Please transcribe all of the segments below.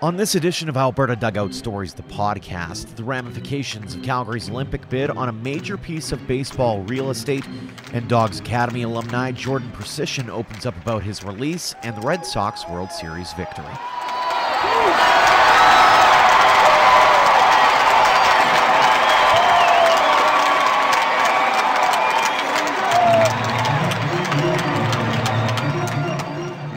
On this edition of Alberta Dugout Stories, the podcast, the ramifications of Calgary's Olympic bid on a major piece of baseball real estate, and Dawgs Academy alumni Jordan Procyshen opens up about his release and the Red Sox World Series victory.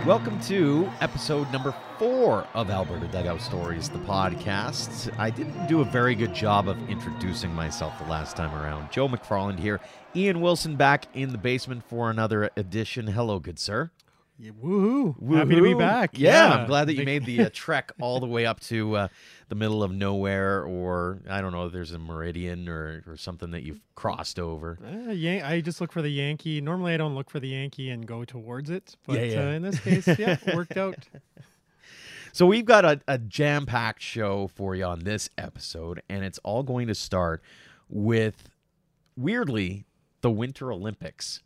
Welcome to episode number four of Alberta Dugout Stories, the podcast. I didn't do a very good job of introducing myself the last time around. Joe McFarland here. Ian Wilson back in the basement for another edition. Hello, good sir. Yeah, woohoo. Happy to be back. Yeah, I'm glad that you made the uh, trek all the way up to uh, the middle of nowhere, or I don't know, there's a meridian or, or something that you've crossed over. Uh, Yan- I just look for the Yankee. Normally, I don't look for the Yankee and go towards it, but Yeah, yeah. Uh, in this case, yeah, worked out. So we've got a, a jam-packed show for you on this episode, and it's all going to start with weirdly the Winter Olympics.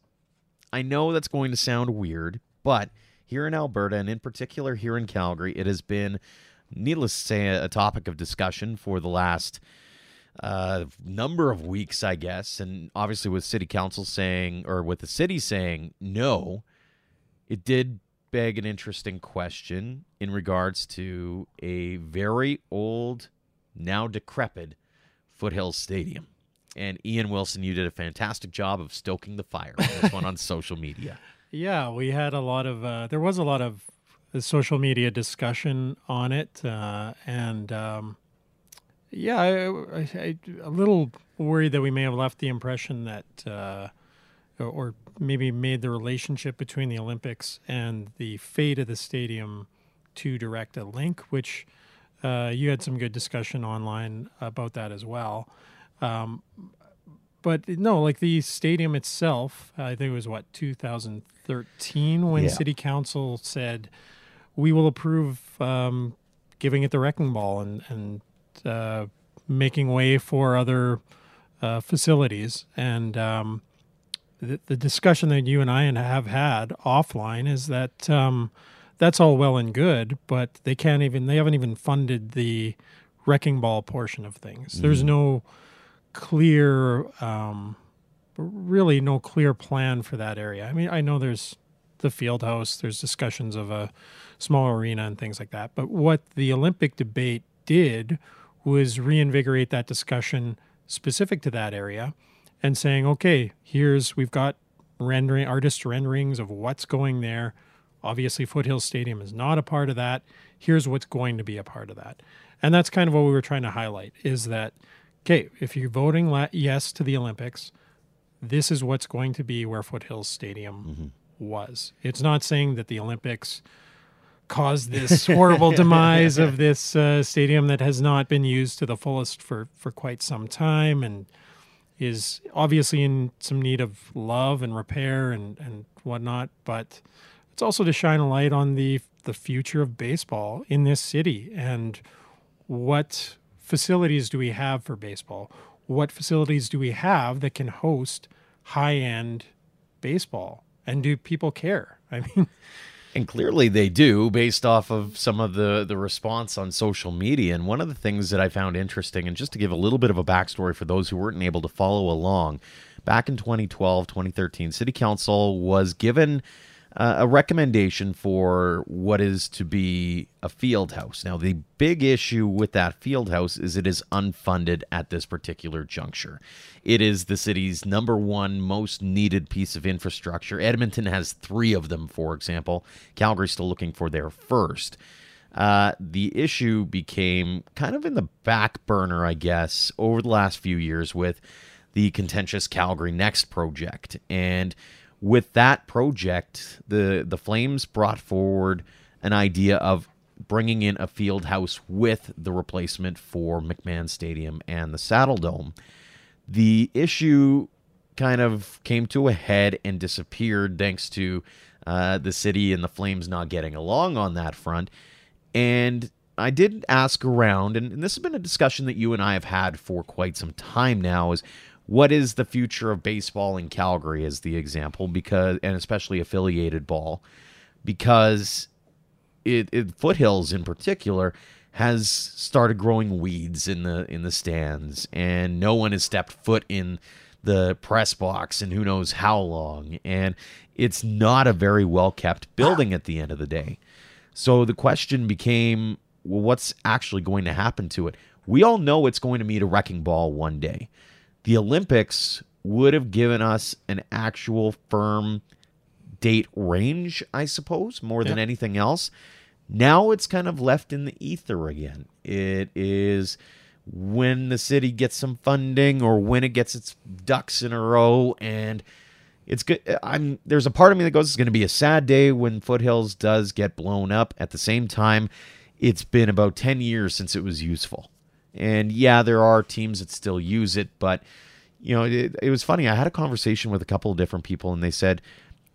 I know that's going to sound weird, but here in Alberta, and in particular here in Calgary, it has been, needless to say, a, a topic of discussion for the last uh, number of weeks, I guess. And obviously, with City Council saying, or with the city saying no, it did beg an interesting question in regards to a very old, now decrepit Foothills Stadium. And Ian Wilson, you did a fantastic job of stoking the fire on this one on social media. Yeah, we had a lot of. Uh, there was a lot of uh, social media discussion on it, uh, and um, yeah, I, I, I, a little worried that we may have left the impression that, uh, or, or maybe made the relationship between the Olympics and the fate of the stadium too direct a link, which uh, you had some good discussion online about that as well. Um, but no, like the stadium itself, I think it was what 2013 when Yeah. City Council said we will approve um, giving it the wrecking ball and and uh, making way for other uh, facilities. And um, the, the discussion that you and I have had offline is that um, that's all well and good, but they can't even they haven't even funded the wrecking ball portion of things. There's no clear, um, really no clear plan for that area. I mean, I know there's the field house, there's discussions of a small arena and things like that. But what the Olympic debate did was reinvigorate that discussion specific to that area and saying, okay, here's, we've got rendering, artist renderings of what's going there. Obviously, Foothills Stadium is not a part of that. Here's what's going to be a part of that. And that's kind of what we were trying to highlight is that, okay, if you're voting la- yes to the Olympics, this is what's going to be where Foothills Stadium was. It's not saying that the Olympics caused this horrible demise of this uh, stadium that has not been used to the fullest for, for quite some time and is obviously in some need of love and repair and, and whatnot. But it's also to shine a light on the the future of baseball in this city and what facilities do we have for baseball? What facilities do we have that can host high end baseball? And do people care? I mean, And clearly they do, based off of some of the, the response on social media. And one of the things that I found interesting, and just to give a little bit of a backstory for those who weren't able to follow along, back in 2012, 2013, City Council was given uh, a recommendation for what is to be a field house. Now, the big issue with that field house is it is unfunded at this particular juncture. It is the city's number one most needed piece of infrastructure. Edmonton has three of them, for example. Calgary's still looking for their first. Uh, the issue became kind of in the back burner, I guess, over the last few years with the contentious Calgary Next project. And with that project, the the Flames brought forward an idea of bringing in a field house with the replacement for McMahon Stadium and the Saddledome. The issue kind of came to a head and disappeared thanks to uh, the city and the Flames not getting along on that front. And I did ask around, and, and this has been a discussion that you and I have had for quite some time now. Is what is the future of baseball in Calgary as the example because and especially affiliated ball because it, it foothills in particular has started growing weeds in the in the stands and no one has stepped foot in the press box and who knows how long and it's not a very well kept ah. building at the end of the day. So the question became well what's actually going to happen to it? We all know it's going to meet a wrecking ball one day. The Olympics would have given us an actual firm date range, I suppose, more than anything else. Now it's kind of left in the ether again. It is when the city gets some funding or when it gets its ducks in a row and it's good i'm there's a part of me that goes it's going to be a sad day when foothills does get blown up at the same time it's been about 10 years since it was useful and yeah there are teams that still use it but you know it, it was funny. I had a conversation with a couple of different people and they said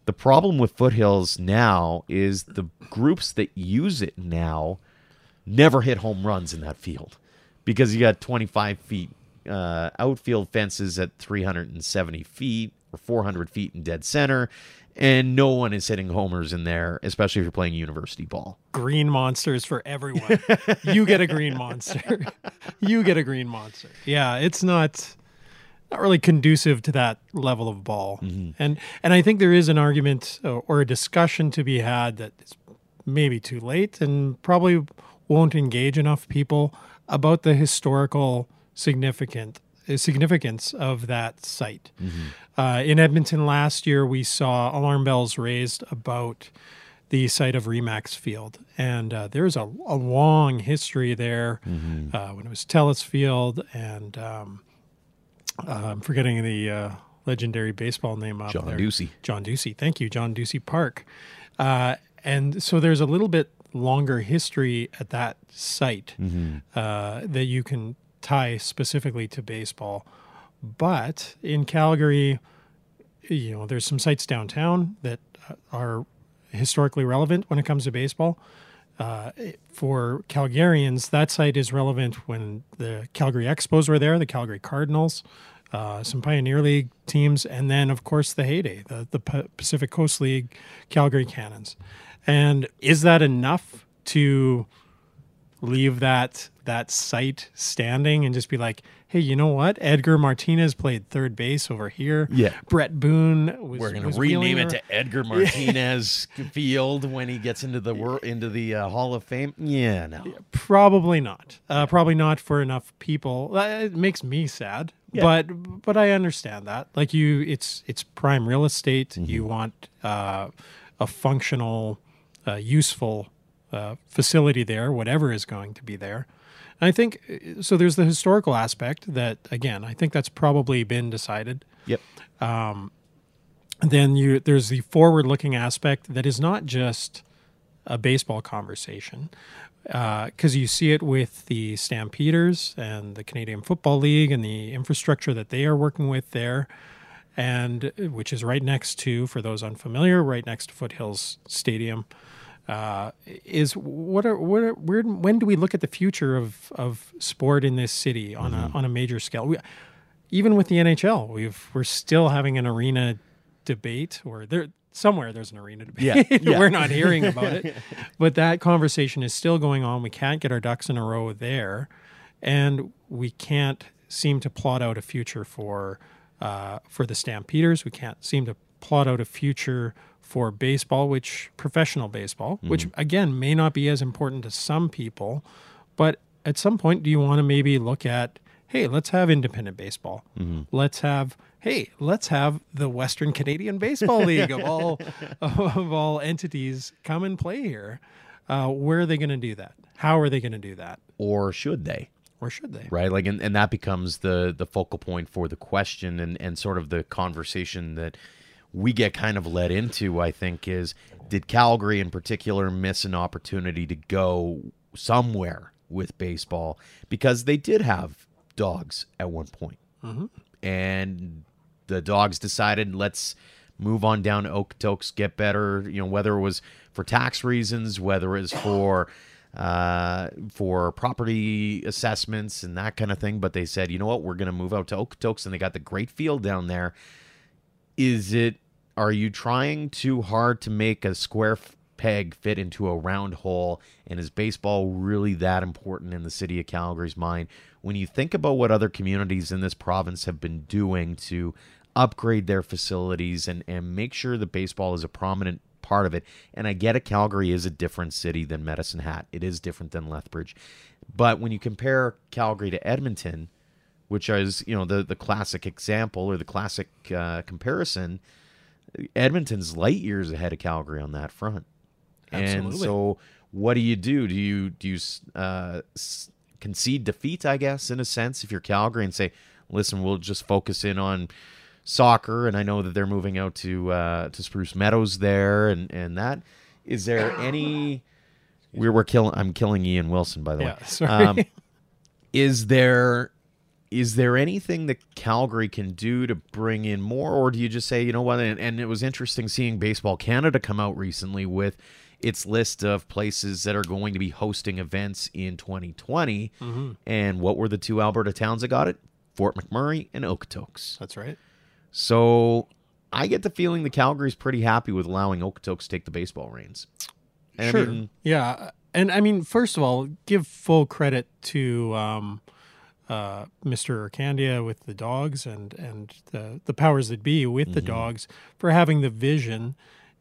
the problem with foothills now is the groups that use it now never hit home runs in that field because you got 25 feet uh, outfield fences at 370 feet or 400 feet in dead center, and no one is hitting homers in there, especially if you're playing university ball. green monsters for everyone. you get a green monster. you get a green monster. Yeah, it's not not really conducive to that level of ball. And and I think there is an argument uh, or a discussion to be had that it's maybe too late and probably won't engage enough people about the historical significant significance of that site. Uh, in Edmonton last year, we saw alarm bells raised about the site of Remax Field, and uh, there's a, a long history there uh, when it was Telus Field, and um, uh, I'm forgetting the uh, legendary baseball name up John there. Ducey. John Ducey. Thank you, John Ducey Park. Uh, and so there's a little bit longer history at that site uh, that you can tie specifically to baseball. But in Calgary, you know, there's some sites downtown that uh, are historically relevant when it comes to baseball. Uh, for Calgarians, that site is relevant when the Calgary Expos were there, the Calgary Cardinals, uh, some Pioneer League teams, and then, of course, the heyday, the, the Pacific Coast League Calgary Cannons. And is that enough to leave that that site standing and just be like, hey, you know what? Edgar Martinez played third base over here. Yeah. Bret Boone was. We're going was to rename wheeling it to Edgar Martinez Field when he gets into the wor- into the uh, Hall of Fame. Yeah, no. Probably not. Uh, probably not for enough people. Uh, It makes me sad, Yeah. but but I understand that. Like you, it's it's prime real estate. Mm-hmm. You want uh, a functional, uh, useful uh, facility there, whatever is going to be there. And I think uh, so. There's the historical aspect that again, I think that's probably been decided. Yep. then you there's the forward looking aspect that is not just a baseball conversation because you see it with the Stampeders and the Canadian Football League and the infrastructure that they are working with there, and uh, which is right next to, for those unfamiliar, right next to Foothills Stadium. Uh, is what are what are, where when do we look at the future of of sport in this city on a on a major scale? We, even with the NHL, we've we're still having an arena debate, or there somewhere there's an arena debate. Yeah, yeah. we're not hearing about it, but that conversation is still going on. We can't get our ducks in a row there, and we can't seem to plot out a future for uh, for the Stampeders. We can't seem to plot out a future for baseball, which professional baseball, which again may not be as important to some people, but at some point, do you want to maybe look at, hey, let's have independent baseball. Let's have, hey, let's have the Western Canadian Baseball League of all of all entities come and play here. Uh, where are they going to do that? How are they going to do that? Or should they? Or should they? right like and, and that becomes the the focal point for the question and and sort of the conversation that we get kind of led into i think is did calgary in particular miss an opportunity to go somewhere with baseball because they did have dogs at one point and the dogs decided let's move on down to Okotoks, get better. You know, whether it was for tax reasons, whether it was for uh, for property assessments and that kind of thing. But they said, you know what, we're going to move out to Okotoks, and they got the great field down there. Is it? Are you trying too hard to make a square peg fit into a round hole? And is baseball really that important in the city of Calgary's mind? When you think about what other communities in this province have been doing to upgrade their facilities and, and make sure that baseball is a prominent part of it. And I get it, Calgary is a different city than Medicine Hat. It is different than Lethbridge. But when you compare Calgary to Edmonton, which is you know the the classic example or the classic uh, comparison, Edmonton's light years ahead of Calgary on that front. Absolutely. And so, what do you do? Do you do you uh, concede defeat? I guess in a sense, if you're Calgary and say, "Listen, we'll just focus in on soccer," and I know that they're moving out to uh, to Spruce Meadows there, and and that is there any? We're we're killing. I'm killing Ian Wilson, by the Yeah, way. sorry. Um, is there is there anything that Calgary can do to bring in more, or do you just say, you know what? And, and it was interesting seeing Baseball Canada come out recently with its list of places that are going to be hosting events in 2020. Mm-hmm. And what were the two Alberta towns that got it? Fort McMurray and Okotoks. That's right. So I get the feeling that Calgary's pretty happy with allowing Okotoks to take the baseball reins. And I sure. mean, yeah, and I mean, first of all, give full credit to um, uh, Mr. Candia with the dogs and and the the powers that be with Mm-hmm. the dogs for having the vision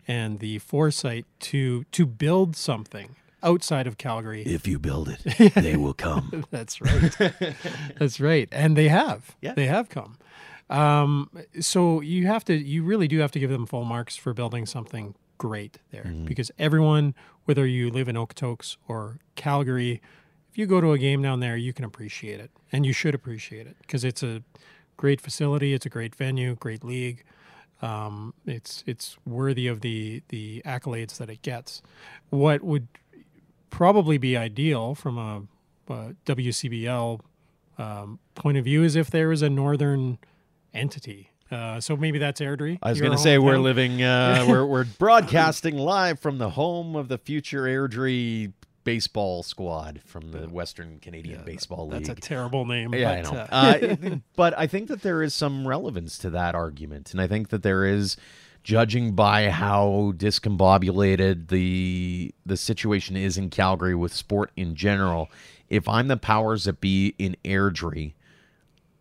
and the foresight to to build something outside of Calgary. if you build it, they will come. That's right. That's right. And they have. Yeah. They have come. Um, so you have to, you really do have to give them full marks for building something great there Mm-hmm. because everyone, whether you live in Okotoks or Calgary, if you go to a game down there, you can appreciate it and you should appreciate it because it's a great facility. It's a great venue, great league. Um, it's, it's worthy of the, the accolades that it gets. What would probably be ideal from a, a WCBL um, point of view is if there is a northern entity. Uh, so maybe that's Airdrie. I was going to say we're living, uh, we're we're broadcasting live from the home of the future Airdrie baseball squad from the Western Canadian Baseball League. That's a terrible name. yeah, but, I know. uh, Uh, but I think that there is some relevance to that argument, and I think that there is, judging by how discombobulated the the situation is in Calgary with sport in general. If I'm the powers that be in Airdrie,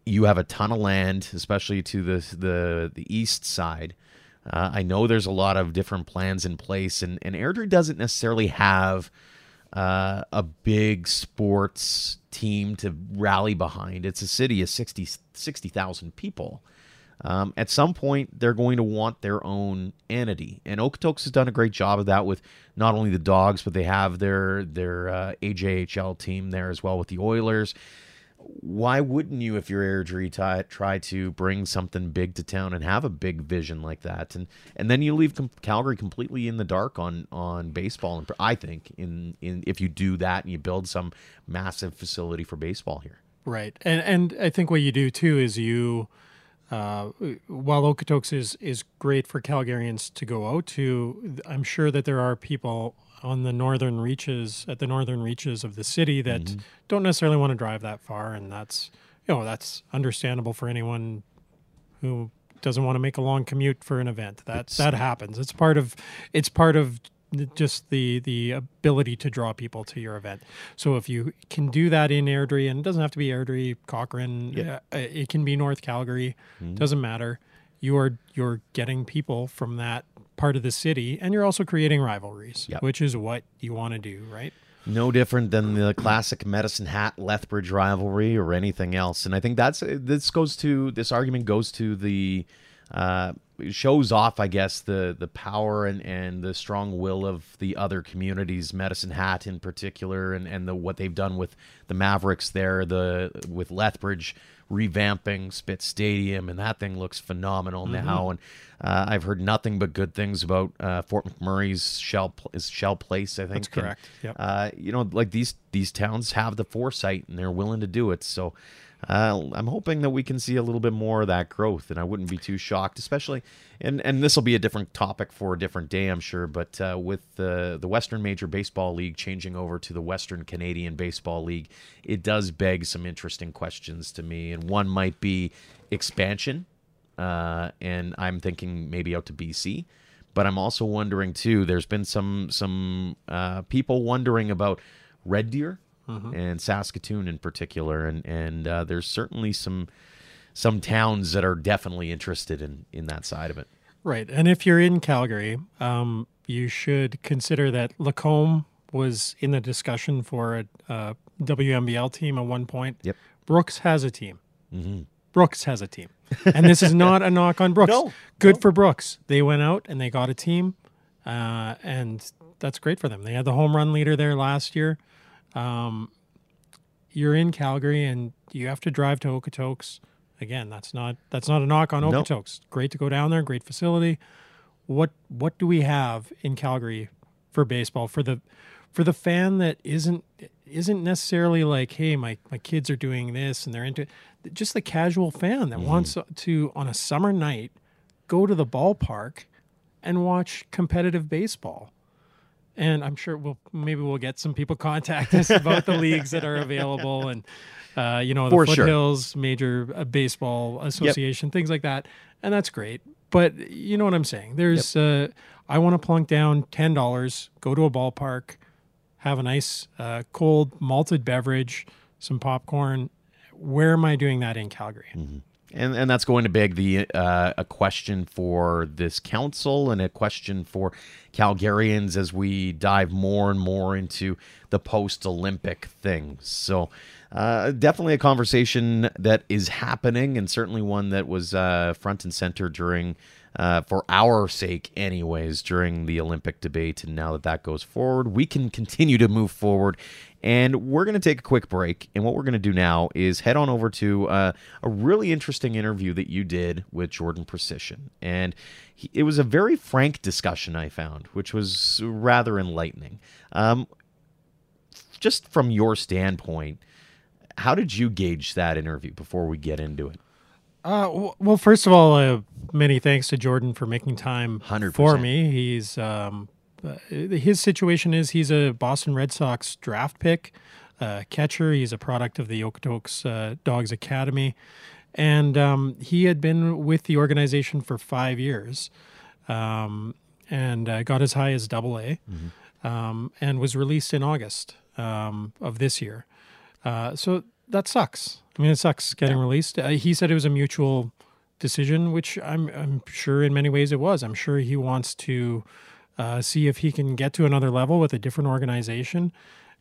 you have a ton of land, especially to the the the east side. Uh, I know there's a lot of different plans in place, and and Airdrie doesn't necessarily have uh, a big sports team to rally behind. It's a city of 60 60,000 people. Um, at some point, they're going to want their own entity, and Okotoks has done a great job of that with not only the Dawgs, but they have their their uh, AJHL team there as well with the Oilers why wouldn't you, if you're Airdrie, try, try to bring something big to town and have a big vision like that, and and then you leave com- Calgary completely in the dark on on baseball. And I think in in if you do that and you build some massive facility for baseball here. Right, and and I think what you do too is you, uh, while Okotoks is is great for Calgarians to go out to, I'm sure that there are people on the northern reaches at the northern reaches of the city that don't necessarily want to drive that far, and that's you know that's understandable for anyone who doesn't want to make a long commute for an event. That It's- that happens. It's part of it's part of just the the ability to draw people to your event. So if you can do that in Airdrie, and it doesn't have to be Airdrie, Cochrane, Yeah. uh, it can be North Calgary, doesn't matter. You are you're getting people from that part of the city, and you're also creating rivalries, Yep. which is what you want to do, right? No different than the classic Medicine Hat Lethbridge rivalry or anything else. And I think that's this goes to this argument goes to the uh, shows off, I guess, the the power and, and the strong will of the other communities, Medicine Hat in particular, and, and the what they've done with the Mavericks there, the with Lethbridge revamping Spitz Stadium, and that thing looks phenomenal now. And uh, I've heard nothing but good things about uh, Fort McMurray's Shell is Shell Place. I think That's correct. Yep. uh, you know, like these these towns have the foresight and they're willing to do it. So uh, I'm hoping that we can see a little bit more of that growth, and I wouldn't be too shocked, especially. And and this will be a different topic for a different day, I'm sure. But uh, with the the Western Major Baseball League changing over to the Western Canadian Baseball League, it does beg some interesting questions to me, and one might be expansion. Uh, and I'm thinking maybe out to BC But I'm also wondering too. There's been some some uh, people wondering about Red Deer and Saskatoon in particular, and and uh, there's certainly some some towns that are definitely interested in in that side of it. Right. And if you're in Calgary, um, you should consider that Lacombe was in the discussion for a, uh WMBL team at one point. Yep. Brooks has a team. Brooks has a team. And this is not a knock on Brooks. No, Good for Brooks. They went out and they got a team, uh, and that's great for them. They had the home run leader there last year. Um, you're in Calgary and you have to drive to Okotoks. Again, that's not that's not a knock on Nope. Okotoks. Great to go down there, great facility. What what do we have in Calgary for baseball for the for the fan that isn't isn't necessarily like, hey, my my kids are doing this and they're into just the casual fan that wants to on a summer night go to the ballpark and watch competitive baseball. And I'm sure we'll maybe we'll get some people contact us about the leagues that are available and uh, you know the For sure. Foothills Major uh, Baseball Association, things like that, and that's great. But you know what I'm saying? There's uh, I want to plunk down ten dollars, go to a ballpark, have a nice uh, cold malted beverage, some popcorn. Where am I doing that in Calgary? And and that's going to beg the uh, a question for this council and a question for Calgarians as we dive more and more into the post Olympic things. So. Uh, definitely a conversation that is happening, and certainly one that was uh, front and center during, uh, for our sake, anyways, during the Olympic debate. And now that that goes forward, we can continue to move forward. And we're going to take a quick break. And what we're going to do now is head on over to uh, a really interesting interview that you did with Jordan Procyshen. And he, it was a very frank discussion, I found, which was rather enlightening. Um, just from your standpoint, how did you gauge that interview before we get into it? Uh, well, first of all, uh, many thanks to Jordan for making time 100%. for me. He's um, his situation is he's a Boston Red Sox draft pick, uh, catcher. He's a product of the Okotoks uh, Dawgs Academy, and um, he had been with the organization for five years, um, and uh, got as high as Double A, um, and was released in August um, of this year. Uh, so that sucks. I mean, it sucks getting released. Uh, he said it was a mutual decision, which I'm I'm sure in many ways it was. I'm sure he wants to uh, see if he can get to another level with a different organization,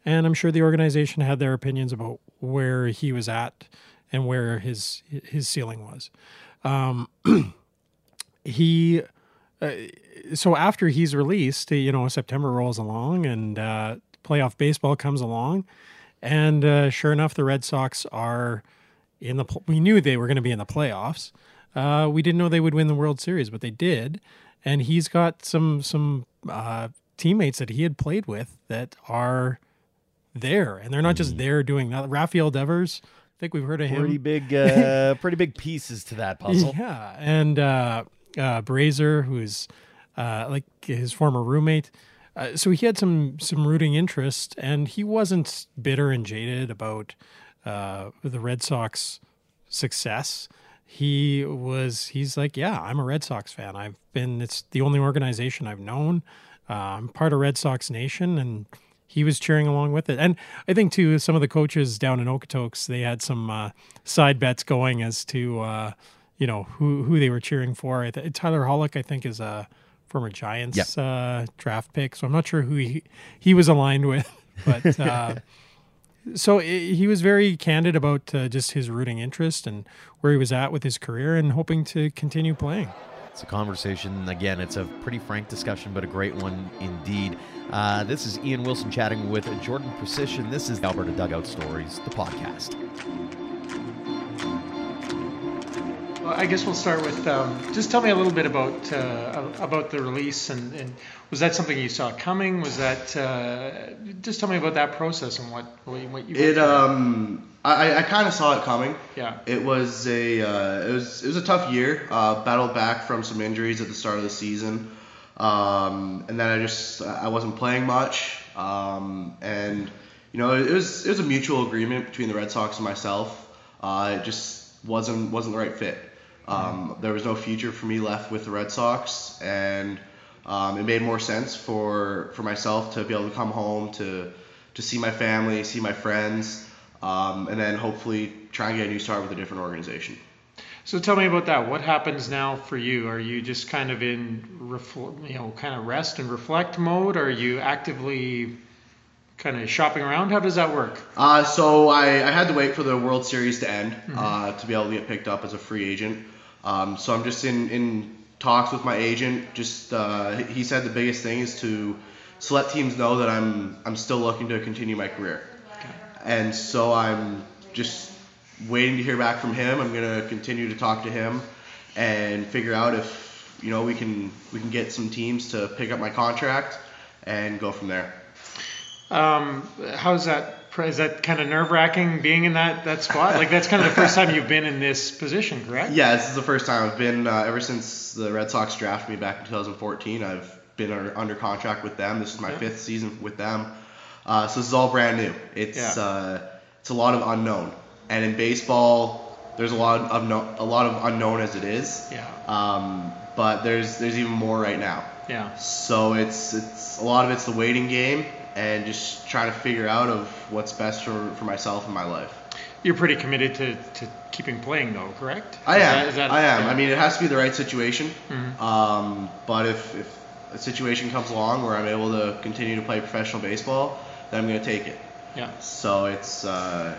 and I'm sure the organization had their opinions about where he was at and where his his ceiling was. Um, he uh, so after he's released, you know, September rolls along and uh, playoff baseball comes along, and uh, sure enough, the Red Sox are in the. We knew they were going to be in the playoffs. Uh, we didn't know they would win the World Series, but they did. And he's got some some uh, teammates that he had played with that are there, and they're not just there doing that. Rafael Devers, I think we've heard of him. Pretty big, uh, pretty big pieces to that puzzle. Yeah, and uh, uh, Brasier, who's uh, like his former roommate. Uh, so he had some some rooting interest, and he wasn't bitter and jaded about uh, the Red Sox success. He was. He's like, yeah, I'm a Red Sox fan. I've been. It's the only organization I've known. Uh, I'm part of Red Sox Nation, and he was cheering along with it. And I think too, some of the coaches down in Okotoks, they had some uh, side bets going as to uh, you know who who they were cheering for. I th- Tyler Hollick, I think, is a former Giants uh, draft pick, so I'm not sure who he he was aligned with, but. So he was very candid about uh, just his rooting interest and where he was at with his career and hoping to continue playing. It's a conversation. Again, it's a pretty frank discussion, but a great one indeed. Uh, this is Ian Wilson chatting with Jordan Procyshen. This is Alberta Dugout Stories, the podcast. Well, I guess we'll start with um, just tell me a little bit about uh, about the release and, and was that something you saw coming? Was that uh, just tell me about that process and what what you, what you It um I, I kind of saw it coming. Yeah. It was a uh, it was it was a tough year. Uh, battled back from some injuries at the start of the season, um, and then I just I wasn't playing much. Um, and you know it was it was a mutual agreement between the Red Sox and myself. Uh, it just wasn't wasn't the right fit. Um, there was no future for me left with the Red Sox, and um, it made more sense for for myself to be able to come home to to see my family, see my friends, um, and then hopefully try and get a new start with a different organization. So tell me about that. What happens now for you? Are you just kind of in, refl- you know, kind of rest and reflect mode? Are you actively kind of shopping around? How does that work? Uh, so I, I had to wait for the World Series to end mm-hmm. uh, to be able to get picked up as a free agent. Um, so I'm just in, in talks with my agent. Just uh, he said the biggest thing is to, to let teams know that I'm I'm still looking to continue my career. Okay. And so I'm just waiting to hear back from him. I'm gonna continue to talk to him and figure out if you know we can we can get some teams to pick up my contract and go from there. Um, how's that? Is that kind of nerve wracking being in that, that spot? Like that's kind of the first time you've been in this position, correct? Yeah, this is the first time I've been uh, ever since the Red Sox drafted me back in 2014. I've been under, under contract with them. This is my yeah. fifth season with them, uh, so this is all brand new. It's yeah. uh, it's a lot of unknown. And in baseball, there's a lot of no, a lot of unknown as it is. Yeah. Um, but there's there's even more right now. Yeah. So it's it's a lot of it's the waiting game and just trying to figure out of what's best for, for myself and my life. You're pretty committed to, to keeping playing though, correct? I am. That, that, I am. Yeah. I mean, it has to be the right situation. Mm-hmm. Um, but if, if a situation comes along where I'm able to continue to play professional baseball, then I'm going to take it. Yeah. So it's uh,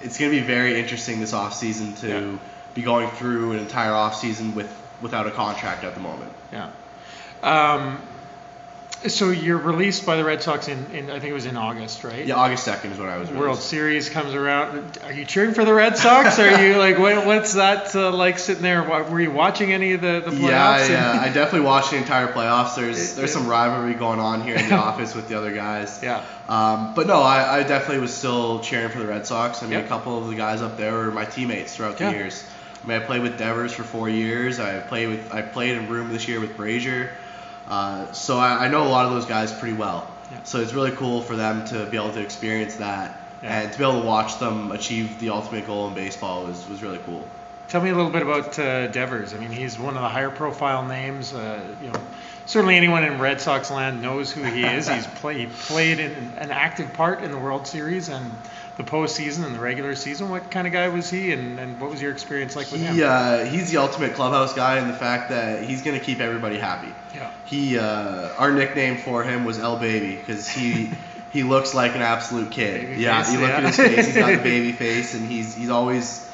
it's going to be very interesting this off season to yeah. be going through an entire off season with without a contract at the moment. Yeah. Um, so you're released by the Red Sox in, in, I think it was in August, right? Yeah, August second is when I was. World Series comes around. Are you cheering for the Red Sox? are you like what, what's that uh, like sitting there? Were you watching any of the, the playoffs? Yeah, yeah. I definitely watched the entire playoffs. There's there's some rivalry going on here in the office with the other guys. Yeah. Um, but no, I, I definitely was still cheering for the Red Sox. I mean, yep. a couple of the guys up there were my teammates throughout the yeah. years. I mean, I played with Devers for four years. I played with I played in room this year with Brasier. Uh, so I, I, know a lot of those guys pretty well. Yeah. So it's really cool for them to be able to experience that yeah. and to be able to watch them achieve the ultimate goal in baseball was, was really cool. Tell me a little bit about uh, Devers. I mean, he's one of the higher profile names. Uh, you know, certainly anyone in Red Sox land knows who he is. he's play, he played in, an active part in the World Series and the postseason and the regular season. What kind of guy was he, and, and what was your experience like with he, him? Uh, he's the ultimate clubhouse guy in the fact that he's going to keep everybody happy. Yeah. He, uh, our nickname for him was El Baby because he. he looks like an absolute kid. Baby yeah, face, you look yeah. at his face; he's got the baby face, and he's he's always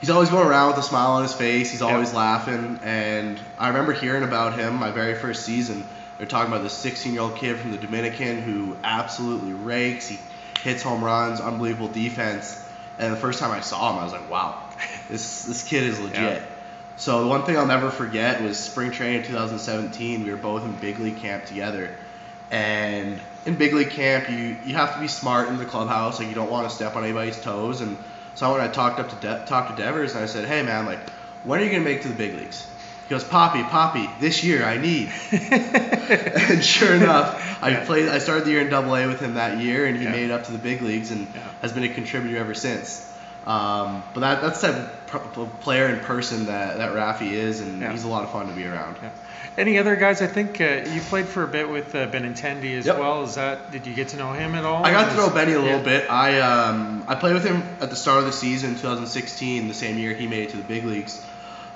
he's always going around with a smile on his face. He's always yep. laughing, and I remember hearing about him my very first season. They're talking about this 16 year old kid from the Dominican who absolutely rakes. He hits home runs, unbelievable defense. And the first time I saw him, I was like, wow, this this kid is legit. Yeah. So the one thing I'll never forget was spring training 2017. We were both in big league camp together, and in big league camp, you you have to be smart in the clubhouse. Like you don't want to step on anybody's toes. And so when I talked up to De- talked to Devers, and I said, hey man, like when are you gonna make it to the big leagues? He goes, Poppy, Poppy, this year I need. and sure enough, I played. I started the year in Double A with him that year, and he yeah. made it up to the big leagues and yeah. has been a contributor ever since. Um, but that, that's the type of player in person that, that Rafi is, and he's a lot of fun to be around. Any other guys? I think uh, you played for a bit with uh, Benintendi as yep. well. Is that did you get to know him at all? I got to know Benny a little bit. I um, I played with him at the start of the season, 2016, the same year he made it to the big leagues.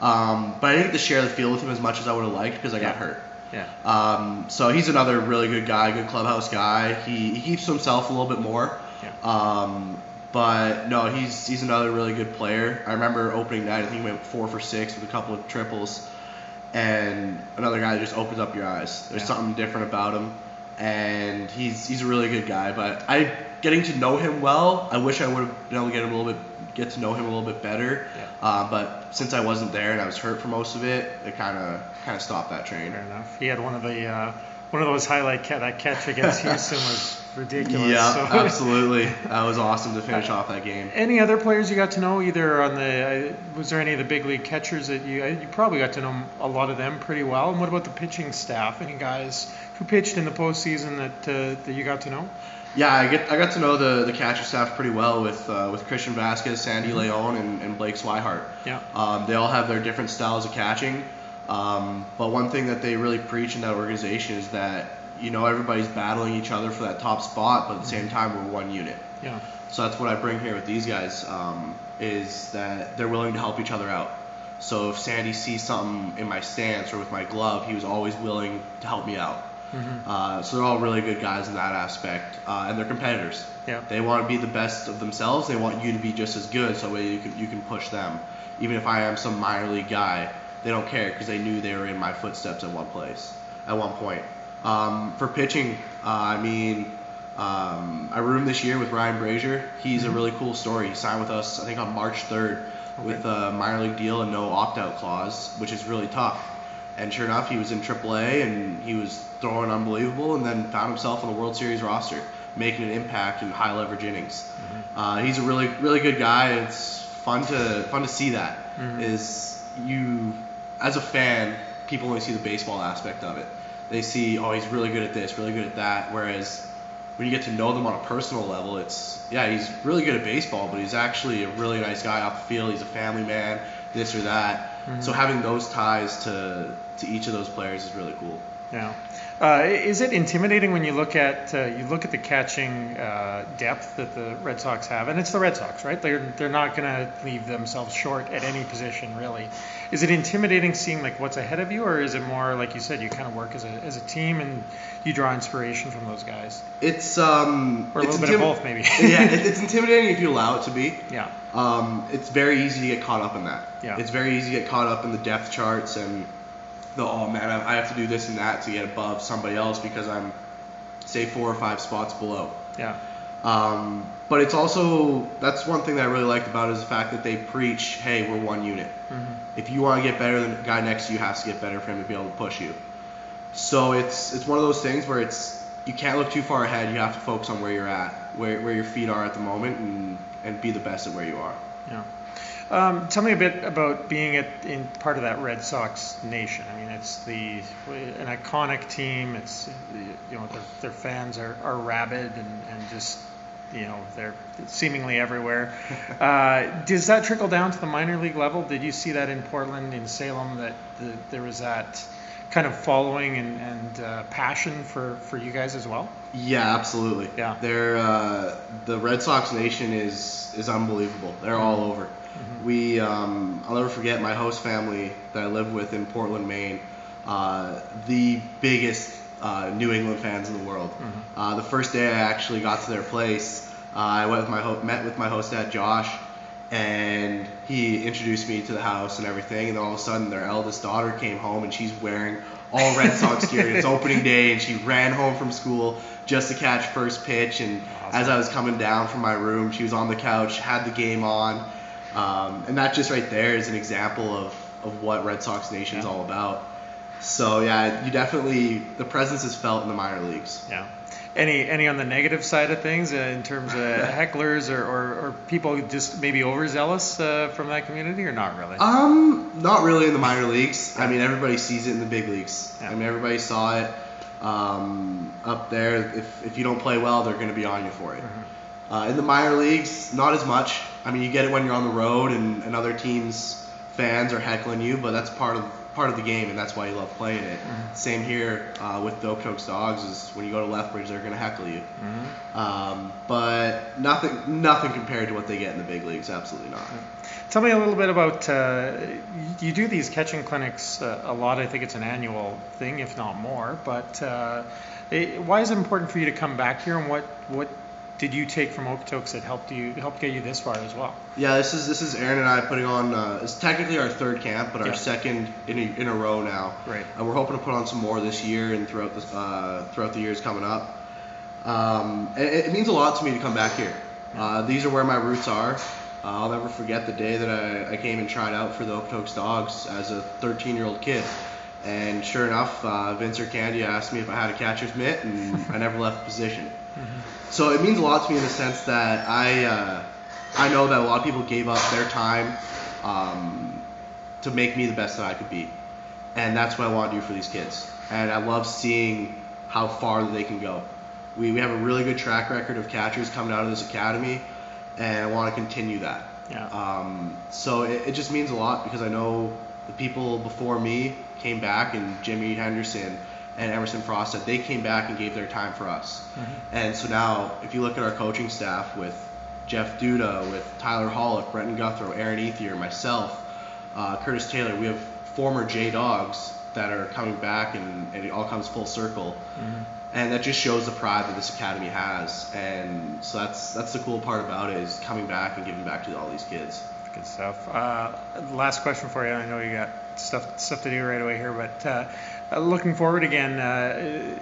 Um, but I didn't get to share the field with him as much as I would have liked because I got hurt. Yeah. Um, so he's another really good guy, good clubhouse guy. He, he keeps to himself a little bit more. Yeah. Um, but no, he's he's another really good player. I remember opening night, I think he went four for six with a couple of triples, and another guy that just opens up your eyes. There's yeah. something different about him, and he's he's a really good guy. But I getting to know him well, I wish I would have been able to get him a little bit get to know him a little bit better. Yeah. Uh, but since I wasn't there and I was hurt for most of it, it kind of kind of stopped that train. Fair enough. He had one of the uh, one of those highlight ca- that catch against Houston was ridiculous. Yeah, so. absolutely. That was awesome to finish off that game. Any other players you got to know? Either on the uh, was there any of the big league catchers that you uh, you probably got to know a lot of them pretty well. And what about the pitching staff? Any guys who pitched in the postseason that uh, that you got to know? Yeah, I get I got to know the, the catcher staff pretty well with uh, with Christian Vázquez, Sandy mm-hmm. Leon, and, and Blake Swihart. Yeah. Um, they all have their different styles of catching. Um, but one thing that they really preach in that organization is that you know everybody's battling each other for that top spot, but at the same time we're one unit. Yeah. So that's what I bring here with these guys um, is that they're willing to help each other out. So if Sandy sees something in my stance or with my glove, he was always willing to help me out. Uh, so they're all really good guys in that aspect, uh, and they're competitors. Yeah. They want to be the best of themselves. They want you to be just as good, so you can you can push them. Even if I am some minor league guy, they don't care because they knew they were in my footsteps at one place, at one point. Um, for pitching, uh, I mean, um, I roomed this year with Ryan Brasier. He's a really cool story. He signed with us, I think, on March 3rd with a minor league deal and no opt-out clause, which is really tough. And sure enough, he was in AAA and he was throwing unbelievable, and then found himself on the World Series roster, making an impact in high leverage innings. Uh, he's a really, really good guy. It's fun to fun to see that. Is you, as a fan, people only see the baseball aspect of it. They see, oh, he's really good at this, really good at that. Whereas when you get to know them on a personal level, it's yeah, he's really good at baseball, but he's actually a really nice guy off the field. He's a family man, this or that. Mm-hmm. So having those ties to to each of those players is really cool. Yeah. Uh, is it intimidating when you look at uh, you look at the catching uh, depth that the Red Sox have, and it's the Red Sox, right? They're they're not going to leave themselves short at any position, really. Is it intimidating seeing like what's ahead of you, or is it more like you said, you kind of work as a as a team and you draw inspiration from those guys, It's um or a little bit of both, maybe? yeah, it, it's intimidating if you allow it to be. yeah. Um, it's very easy to get caught up in that. Yeah. It's very easy to get caught up in the depth charts and the oh man, I, have to do this and that to get above somebody else because I'm say four or five spots below. Yeah. Um, but it's also that's one thing that I really liked about it is the fact that they preach, hey, we're one unit. If you want to get better, the guy next to you has to get better for him to be able to push you. So it's it's one of those things where it's you can't look too far ahead. You have to focus on where you're at, where where your feet are at the moment, and and be the best at where you are. Yeah. Um, tell me a bit about being at, in part of that Red Sox nation. I mean, it's the an iconic team. It's you know their, their fans are, are rabid and, and just you know they're seemingly everywhere. Uh, does that trickle down to the minor league level? Did you see that in Portland, in Salem, that the, there was that kind of following and, and uh, passion for, for you guys as well? Yeah, absolutely. Yeah. They're uh, the Red Sox nation is is unbelievable. They're all over. We um, I'll never forget my host family that I lived with in Portland, Maine. Uh, the biggest uh, New England fans in the world. Uh, the first day I actually got to their place, uh, I went with my ho- met with my host dad Josh, and he introduced me to the house and everything. And then all of a sudden, their eldest daughter came home and she's wearing all Red Sox gear. It's opening day, and she ran home from school just to catch first pitch. And as I was coming down from my room, she was on the couch, had the game on, um, and that just right there is an example of of what Red Sox Nation's Yeah. all about. So yeah, you definitely the presence is felt in the minor leagues. Yeah. Any any on the negative side of things uh, in terms of hecklers or, or, or people just maybe overzealous uh, from that community or not really? Um, not really in the minor leagues. I mean, everybody sees it in the big leagues. Yeah. I mean, everybody saw it um, up there. If, if you don't play well, they're going to be on you for it. Uh, in the minor leagues, not as much. I mean, you get it when you're on the road and, and other teams' fans are heckling you, but that's part of part of the game, and that's why you love playing it. Same here uh, with the Okotoks Dawgs. Is when you go to Lethbridge, they're going to heckle you. Um, but nothing nothing compared to what they get in the big leagues. Absolutely not. Tell me a little bit about uh, you do these catching clinics uh, a lot. I think it's an annual thing, if not more. But uh, it, why is it important for you to come back here, and what what did you take from Okotoks that helped you helped get you this far as well? Yeah, this is this is Aaron and I putting on. Uh, it's technically our third camp, but our Yeah. second in a, in a row now. Right. And we're hoping to put on some more this year and throughout the uh, throughout the years coming up. Um, it, it means a lot to me to come back here. Uh, these are where my roots are. Uh, I'll never forget the day that I, I came and tried out for the Okotoks Dawgs as a 13 year old kid. And sure enough, uh, Vince Candia asked me if I had a catcher's mitt, and I never left the position. So it means a lot to me in the sense that I uh, I know that a lot of people gave up their time um, to make me the best that I could be, and that's what I want to do for these kids. And I love seeing how far they can go. We, we have a really good track record of catchers coming out of this academy, and I want to continue that. Yeah. Um, so it, it just means a lot because I know the people before me came back, and Jimmy Henderson and Emerson Frostad they came back and gave their time for us. And so now, if you look at our coaching staff with Jeff Duda, with Tyler Hollick, Brenton Guthrow, Aaron Ethier, myself, uh, Curtis Taylor, we have former J Dawgs that are coming back, and, and it all comes full circle. And that just shows the pride that this academy has, and so that's that's the cool part about it is coming back and giving back to all these kids. Good stuff. Uh, last question for you. I know you got stuff stuff to do right away here, but uh, uh, looking forward again. Uh,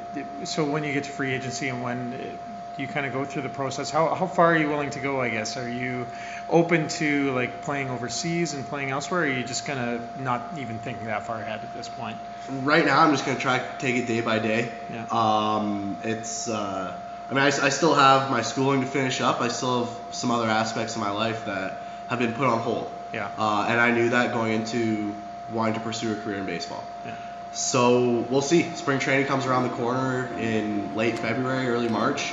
so when you get to free agency and when you kind of go through the process, how, how far are you willing to go? I guess are you open to like playing overseas and playing elsewhere? Or are you just kind of not even thinking that far ahead at this point? Right now, I'm just gonna try to take it day by day. Yeah. Um, it's uh, I mean I, I still have my schooling to finish up. I still have some other aspects of my life that have been put on hold. Yeah. Uh, and I knew that going into wanting to pursue a career in baseball. Yeah. So we'll see. Spring training comes around the corner in late February, early March,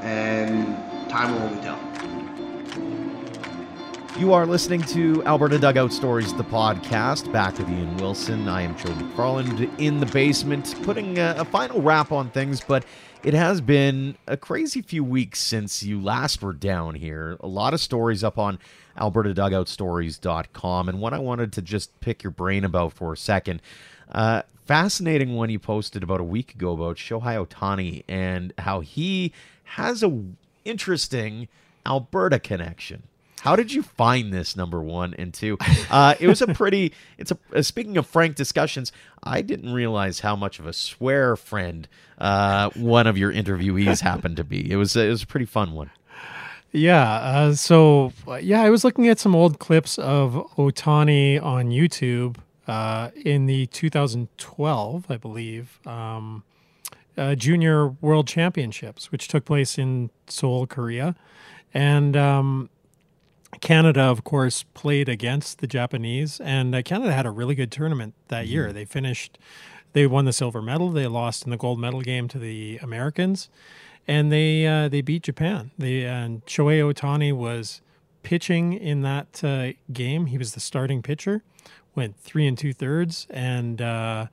and time will only tell. You are listening to Alberta Dugout Stories, the podcast. Back with Ian Wilson. I am Joe McFarland in the basement, putting a, a final wrap on things, but it has been a crazy few weeks since you last were down here. A lot of stories up on albertadugoutstories.com, and what I wanted to just pick your brain about for a second. Uh, fascinating one you posted about a week ago about Shohei Ohtani and how he has a interesting Alberta connection. How did you find this number one and two? Uh, it was a pretty. It's a. Uh, speaking of frank discussions, I didn't realize how much of a swear friend uh, one of your interviewees happened to be. It was. It was a pretty fun one. Yeah. Uh, so, uh, yeah, I was looking at some old clips of Ohtani on YouTube uh, in the 2012, I believe, um, uh, Junior World Championships, which took place in Seoul, Korea. And um, Canada, of course, played against the Japanese, and uh, Canada had a really good tournament that year. They finished, they won the silver medal. They lost in the gold medal game to the Americans, and they uh, they beat Japan. They and Shohei Ohtani was pitching in that uh, game. He was the starting pitcher, went three and two thirds, and uh,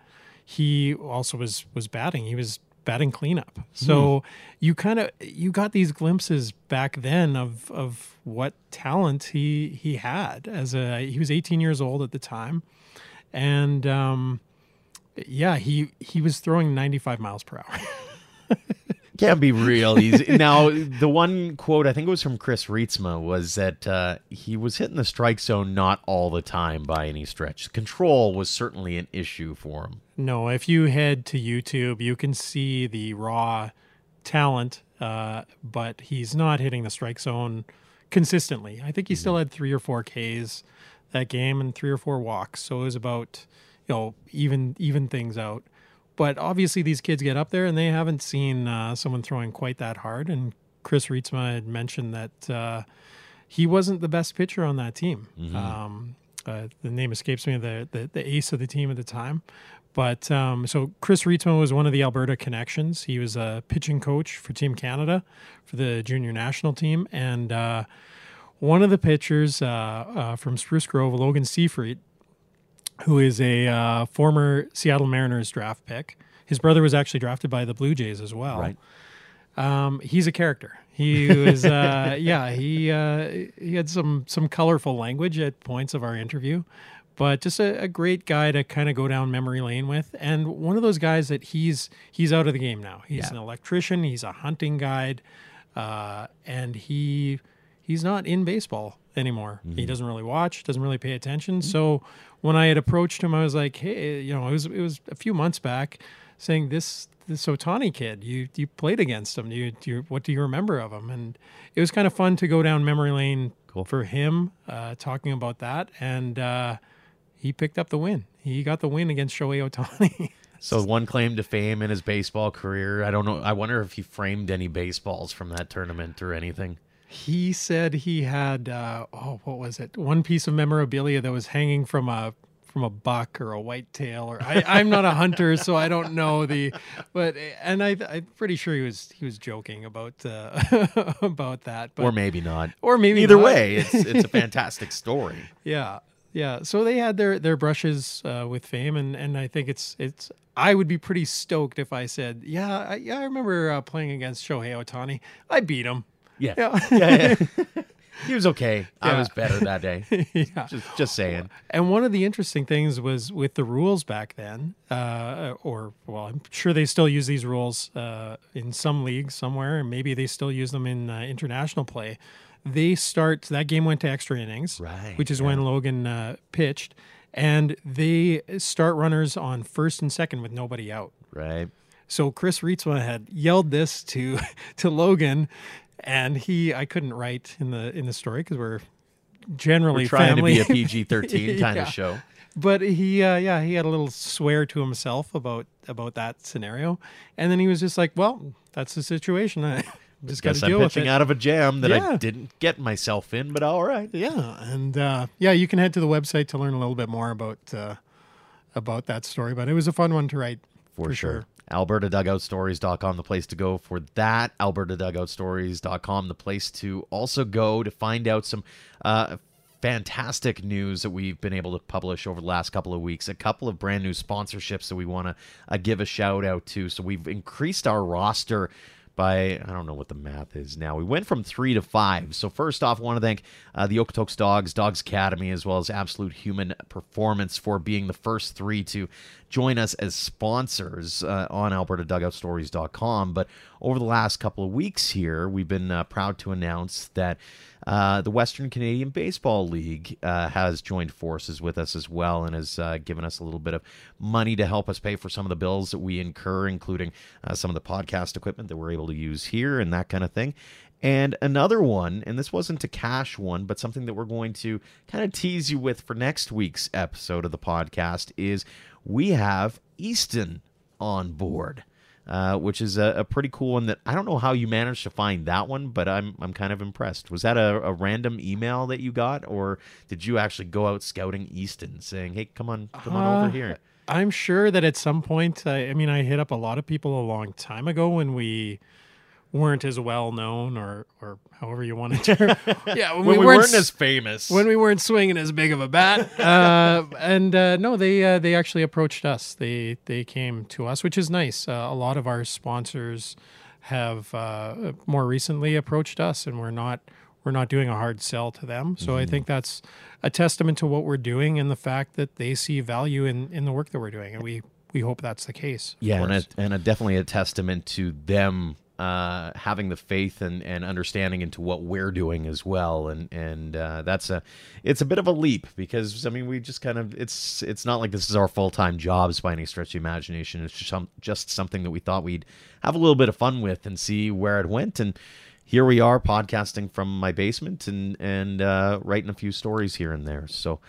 he also was was batting. He was batting cleanup. So you kind of you got these glimpses back then of of what talent he he had as a he was 18 years old at the time, and um, yeah, he he was throwing 95 miles per hour. Can't be real easy. now, the one quote I think it was from Chris Reitsma was that uh, he was hitting the strike zone not all the time by any stretch. Control was certainly an issue for him. No, if you head to YouTube, you can see the raw talent, uh, but he's not hitting the strike zone consistently. I think he still had three or four Ks that game and three or four walks, so it was about you know even even things out. But obviously, these kids get up there and they haven't seen uh, someone throwing quite that hard. And Chris Reitsma had mentioned that uh, he wasn't the best pitcher on that team. Um, uh, the name escapes me, the, the the ace of the team at the time. But um, so Chris Reitsma was one of the Alberta connections. He was a pitching coach for Team Canada for the junior national team, and uh, one of the pitchers uh, uh, from Spruce Grove, Logan Seafried, who is a uh, former Seattle Mariners draft pick. His brother was actually drafted by the Blue Jays as well. Right. Um, he's a character. He was, uh, yeah, he uh, he had some some colorful language at points of our interview, but just a, a great guy to kind of go down memory lane with, and one of those guys that he's he's out of the game now. He's Yeah. an electrician. He's a hunting guide, uh, and he he's not in baseball anymore. He doesn't really watch, doesn't really pay attention. So when I had approached him, I was like, hey, you know, it was it was a few months back, saying this this Ohtani kid, you you played against him. You, you what do you remember of him? And it was kind of fun to go down memory lane Cool. for him, uh, talking about that, and uh, he picked up the win. He got the win against Shohei Ohtani. So one claim to fame in his baseball career. I don't know. I wonder if he framed any baseballs from that tournament or anything. He said he had uh, oh, what was it? One piece of memorabilia that was hanging from a from a buck or a whitetail or I, I'm not a hunter, so I don't know the. But and I I'm pretty sure he was he was joking about uh, about that. But or maybe not. or maybe Either not. way, it's it's a fantastic story. Yeah. yeah. So they had their their brushes uh, with fame, and and I think it's it's. I would be pretty stoked if I said, yeah, I, yeah. I remember uh, playing against Shohei Ohtani. I beat him. Yeah. Yeah. yeah, yeah. he was okay. I was better that day. yeah. Just, just saying. And one of the interesting things was with the rules back then, uh, or well, I'm sure they still use these rules uh, in some leagues somewhere, and maybe they still use them in uh, international play. They start that game went to extra innings, Right, Which is when Logan uh, pitched, and they start runners on first and second with nobody out. Right. So Chris Reitsma had yelled this to to Logan, and he I couldn't write in the in the story because we're generally We're trying family. to be a PG 13 kind Yeah. of show. But he, uh, yeah, he had a little swear to himself about about that scenario, and then he was just like, "Well, that's the situation. I just got to I'm deal with pitching it." out of a jam that I didn't get myself in, but all right. Yeah, and uh, yeah, you can head to the website to learn a little bit more about uh, about that story. But it was a fun one to write For, for, sure. sure. AlbertaDugoutStories.com, the place to go for that. AlbertaDugoutStories.com, the place to also go to find out some uh, fantastic news that we've been able to publish over the last couple of weeks. A couple of brand new sponsorships that we want to uh, give a shout out to. So we've increased our roster by I don't know what the math is now. We went from three to five. So first off, I want to thank uh, the Okotoks Dawgs, Dawgs Academy, as well as Absolute Human Performance for being the first three to join us as sponsors uh, on AlbertaDugoutStories.com. But over the last couple of weeks here, we've been uh, proud to announce that uh, the Western Canadian Baseball League uh, has joined forces with us as well and has uh, given us a little bit of money to help us pay for some of the bills that we incur, including uh, some of the podcast equipment that we're able to use here and that kind of thing. And another one, and this wasn't a cash one, but something that we're going to kind of tease you with for next week's episode of the podcast is we have Easton on board uh, which is a, a pretty cool one that I don't know how you managed to find that one, but I'm I'm kind of impressed. Was that a, a random email that you got, or did you actually go out scouting Easton, saying, "Hey, come on, come on Uh, over here"? I'm sure that at some point, I, I mean, I hit up a lot of people a long time ago when we weren't as well known, or or however you want to term. yeah, when, When we, weren't weren't as famous. when we weren't swinging as big of a bat. Uh, and uh, no, they uh, they actually approached us. They they came to us, which is nice. Uh, a lot of our sponsors have uh, more recently approached us, and we're not we're not doing a hard sell to them. So Mm-hmm. I think that's a testament to what we're doing and the fact that they see value in in the work that we're doing, and we we hope that's the case. yeah, and a, and a definitely a testament to them uh, having the faith and, and understanding into what we're doing as well, and and uh, that's a it's a bit of a leap because I mean we just kind of it's it's not like this is our full time jobs by any stretch of imagination. It's just some, just something that we thought we'd have a little bit of fun with and see where it went, and here we are podcasting from my basement and and uh, writing a few stories here and there. So.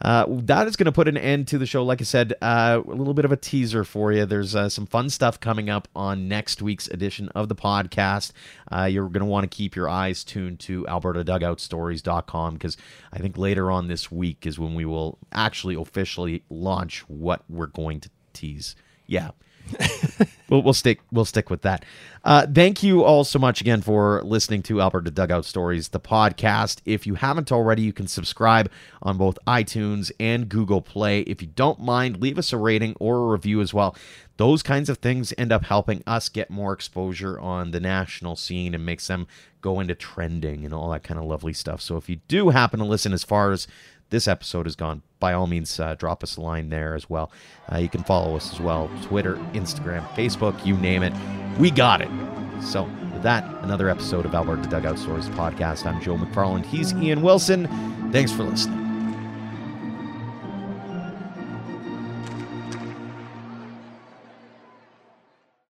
Uh, that is going to put an end to the show. Like I said, uh, a little bit of a teaser for you. There's uh, some fun stuff coming up on next week's edition of the podcast. Uh, you're going to want to keep your eyes tuned to AlbertaDugoutStories.com because I think later on this week is when we will actually officially launch what we're going to tease. Yeah. we'll, we'll stick we'll stick with that. Uh, thank you all so much again for listening to Alberta Dugout Stories, the podcast. If you haven't already, you can subscribe on both iTunes and Google Play. If you don't mind, leave us a rating or a review as well. Those kinds of things end up helping us get more exposure on the national scene and makes them go into trending and all that kind of lovely stuff. So if you do happen to listen as far as this episode has gone, by all means, uh, drop us a line there as well. Uh, you can follow us as well Twitter, Instagram, Facebook, you name it. We got it. So, with that, another episode of Alberta Dugout Stories podcast. I'm Joe McFarland. He's Ian Wilson. Thanks for listening.